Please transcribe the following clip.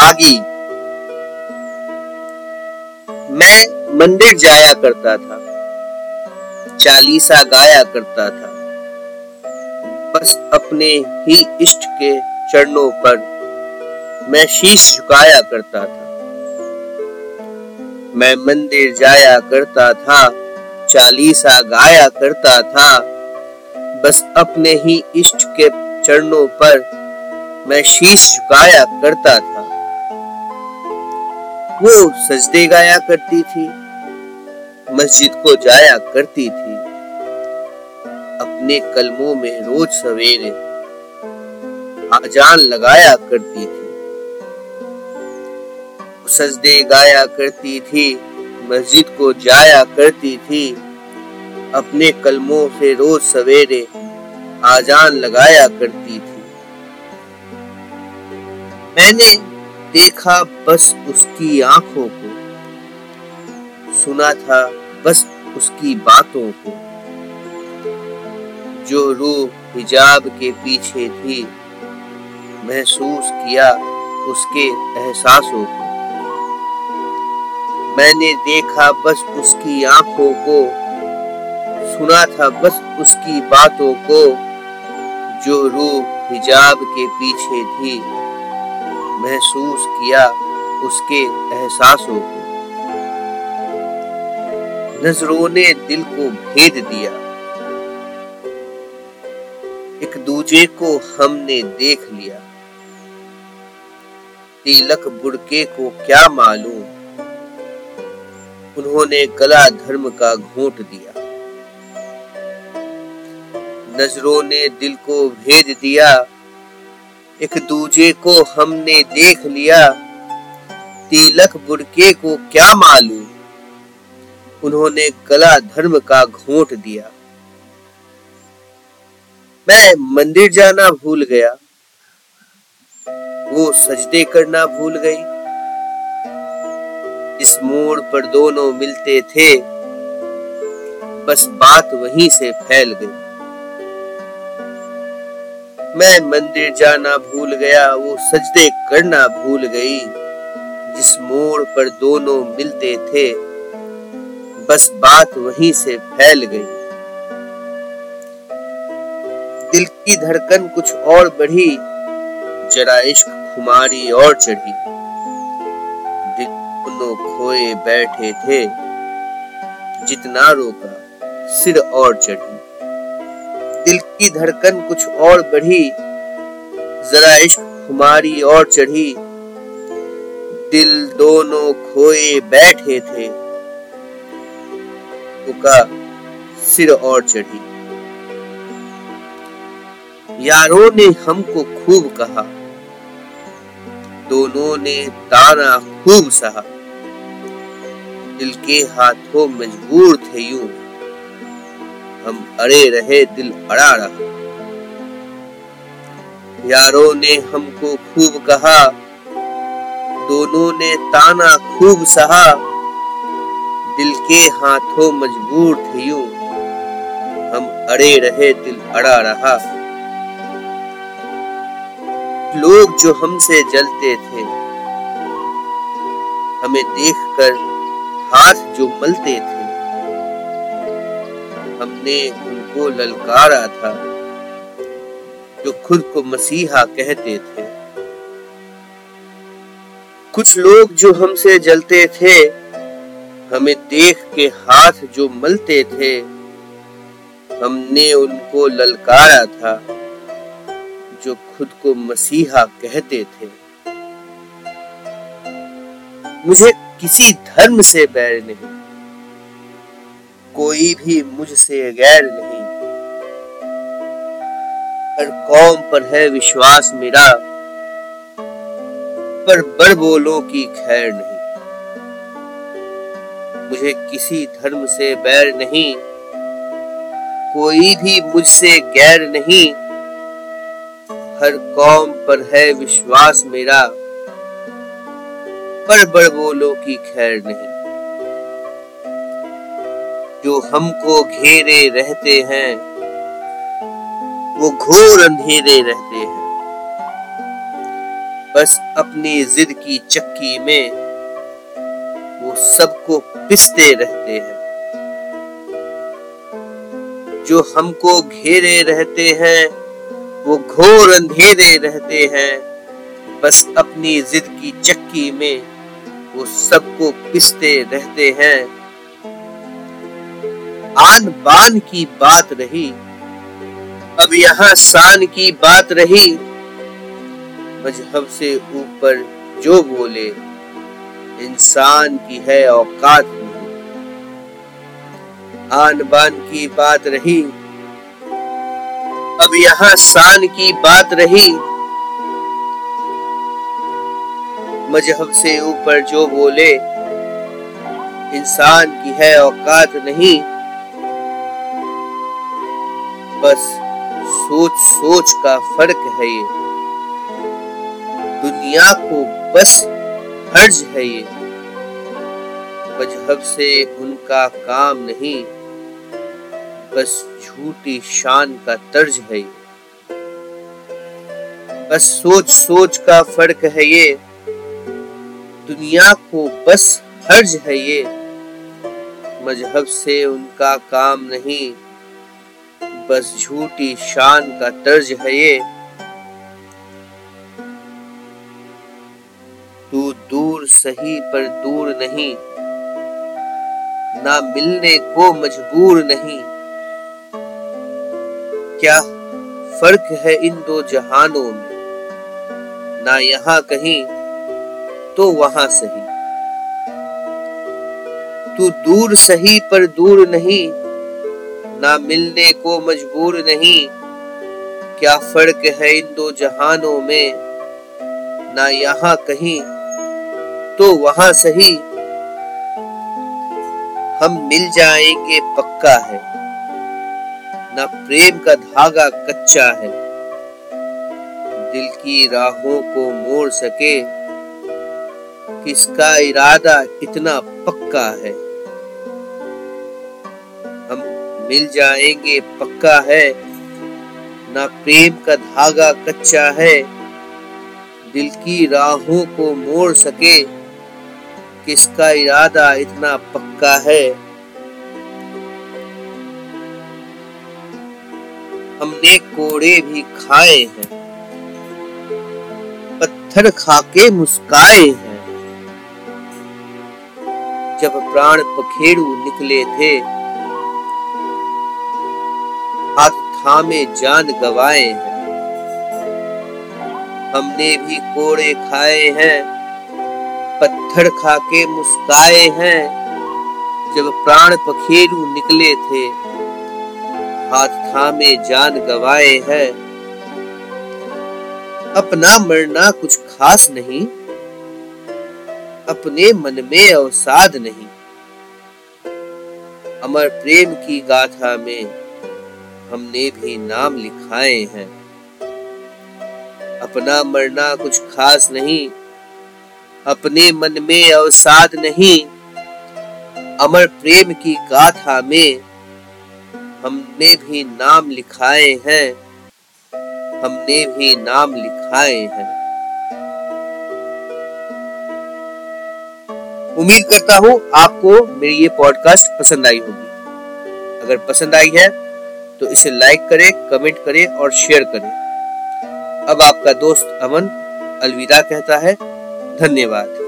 आगी। मैं मंदिर जाया करता था। चालीसा गाया करता था। बस अपने ही इष्ट के चरणों पर मैं शीश झुकाया करता था। मैं मंदिर जाया करता था, चालीसा गाया करता था। बस अपने ही इष्ट के चरणों पर मैं शीश झुकाया करता था। वो सजदे गाया करती थी, मस्जिद को जाया करती थी। अपने कलमों में रोज सवेरे आजान लगाया करती थी। सजदे गाया करती थी, मस्जिद को जाया करती थी। अपने कलमों से रोज सवेरे आजान लगाया करती थी। मैंने देखा बस उसकी आँखों को। सुना था बस उसकी बातों को। जो रूह हिजाब के पीछे थी, महसूस किया उसके एहसासों को। मैंने देखा बस उसकी आँखों को। सुना था बस उसकी बातों को। जो रूह हिजाब के पीछे थी महसूस किया उसके एहसासों को। नज़रों ने दिल को भेद दिया। एक दूजे को हमने देख लिया। तिलक बुड़के को क्या मालूम? उन्होंने गला धर्म का घोट दिया। नज़रों ने दिल को भेद दिया। एक दूजे को हमने देख लिया। तिलक बुड़के को क्या मालूम? उन्होंने कला धर्म का घोट दिया। मैं मंदिर जाना भूल गया। वो सजदे करना भूल गई। इस मोड़ पर दोनों मिलते थे। बस बात वहीं से फैल गई। मैं मंदिर जाना भूल गया, वो सजदे करना भूल गई। जिस मोड़ पर दोनों मिलते थे, बस बात वहीं से फैल गई। दिल की धड़कन कुछ और बढ़ी, जरा इश्क खुमारी और चढ़ी। दोनों खोए बैठे थे, जितना रोका, सिर और चढ़ी। दिल की धड़कन कुछ और बढ़ी। जरा इश्क हमारी और चढ़ी। दिल दोनों खोए बैठे थे। का सिर और चढ़ी। यारों ने हमको खूब कहा। दोनों ने ताना खूब सहा। दिल के हाथों मजबूर थे यूँ। हम अड़े रहे दिल अड़ा रहा। यारों ने हमको खूब कहा, दोनों ने ताना खूब सहा। दिल के हाथों मजबूर थे यूँ हम अड़े रहे दिल अड़ा रहा। लोग जो हमसे जलते थे, हमें देखकर हाथ जो मलते थे हमने उनको ललकारा था, जो खुद को मसीहा कहते थे। कुछ लोग जो हमसे जलते थे, हमें देख के हाथ जो मलते थे, हमने उनको ललकारा था, जो खुद को मसीहा कहते थे। मुझे किसी धर्म से बैर नहीं। कोई भी मुझसे गैर नहीं। हर कौम पर है विश्वास मेरा, पर बड़ बोलों की खैर नहीं। मुझे किसी धर्म से बैर नहीं, कोई भी मुझसे गैर नहीं। हर कौम पर है विश्वास मेरा, पर बड़ बोलो की खैर नहीं। जो हमको घेरे रहते हैं, वो घोर अंधेरे रहते हैं। बस अपनी जिद की चक्की में वो सबको पिसते रहते हैं। जो हमको घेरे रहते हैं, वो घोर अंधेरे रहते हैं। बस अपनी जिद की चक्की में वो सबको पिसते रहते हैं। आन बान की बात रही। अब यहाँ शान की बात रही। मज़हब से ऊपर जो बोले, इंसान की है औकात नहीं। आन बान की बात रही। अब यहाँ शान की बात रही। मज़हब से ऊपर जो बोले, इंसान की है औकात नहीं। बस सोच सोच का फ़र्क है ये। दुनिया को बस हर्ज है ये। मज़हब से उनका काम नहीं, बस झूठी शान का तर्ज है ये। बस सोच सोच का फ़र्क है ये। दुनिया को बस हर्ज है ये। मज़हब से उनका काम नहीं बस झूठी शान का तर्ज है ये। तू दूर सही पर दूर नहीं। ना मिलने को मजबूर नहीं। क्या फ़र्क है इन दो जहानों में? ना यहाँ कहीं तो वहाँ सही। तू दूर सही पर दूर नहीं। ना मिलने को मजबूर नहीं। क्या फ़र्क है इन दो जहानों में? ना यहाँ कहीं तो वहाँ सही। हम मिल जाएँगे पक्का है। ना प्रेम का धागा कच्चा है। दिल की राहों को मोड़ सके। किसका इरादा इतना पक्का है? मिल जाएँगे, पक्का है। ना प्रेम का धागा कच्चा है, दिल की राहों को मोड़ सके। किसका इरादा इतना पक्का है? हमने कोड़े भी खाए हैं, पत्थर खाके मुस्काए हैं। जब प्राण पखेड़ू निकले थे हाथ थामे जान गवाए हैं। हमने भी कोड़े खाए हैं, पत्थर खा के मुस्काए हैं। जब प्राण पखेरु निकले थे, हाथ थामे जान गवाए हैं। अपना मरना कुछ खास नहीं, अपने मन में अवसाद नहीं। अमर प्रेम की गाथा में हमने भी नाम लिखाए हैं। अपना मरना कुछ खास नहीं, अपने मन में अवसाद नहीं। अमर प्रेम की गाथा में हमने भी नाम लिखाए हैं। हमने भी नाम लिखाए हैं। उम्मीद करता हूँ आपको मेरी ये पॉडकास्ट पसंद आई होगी। अगर पसंद आई है तो इसे लाइक करें कमेंट करें और शेयर करें। अब आपका दोस्त अमन अलविदा कहता है। धन्यवाद।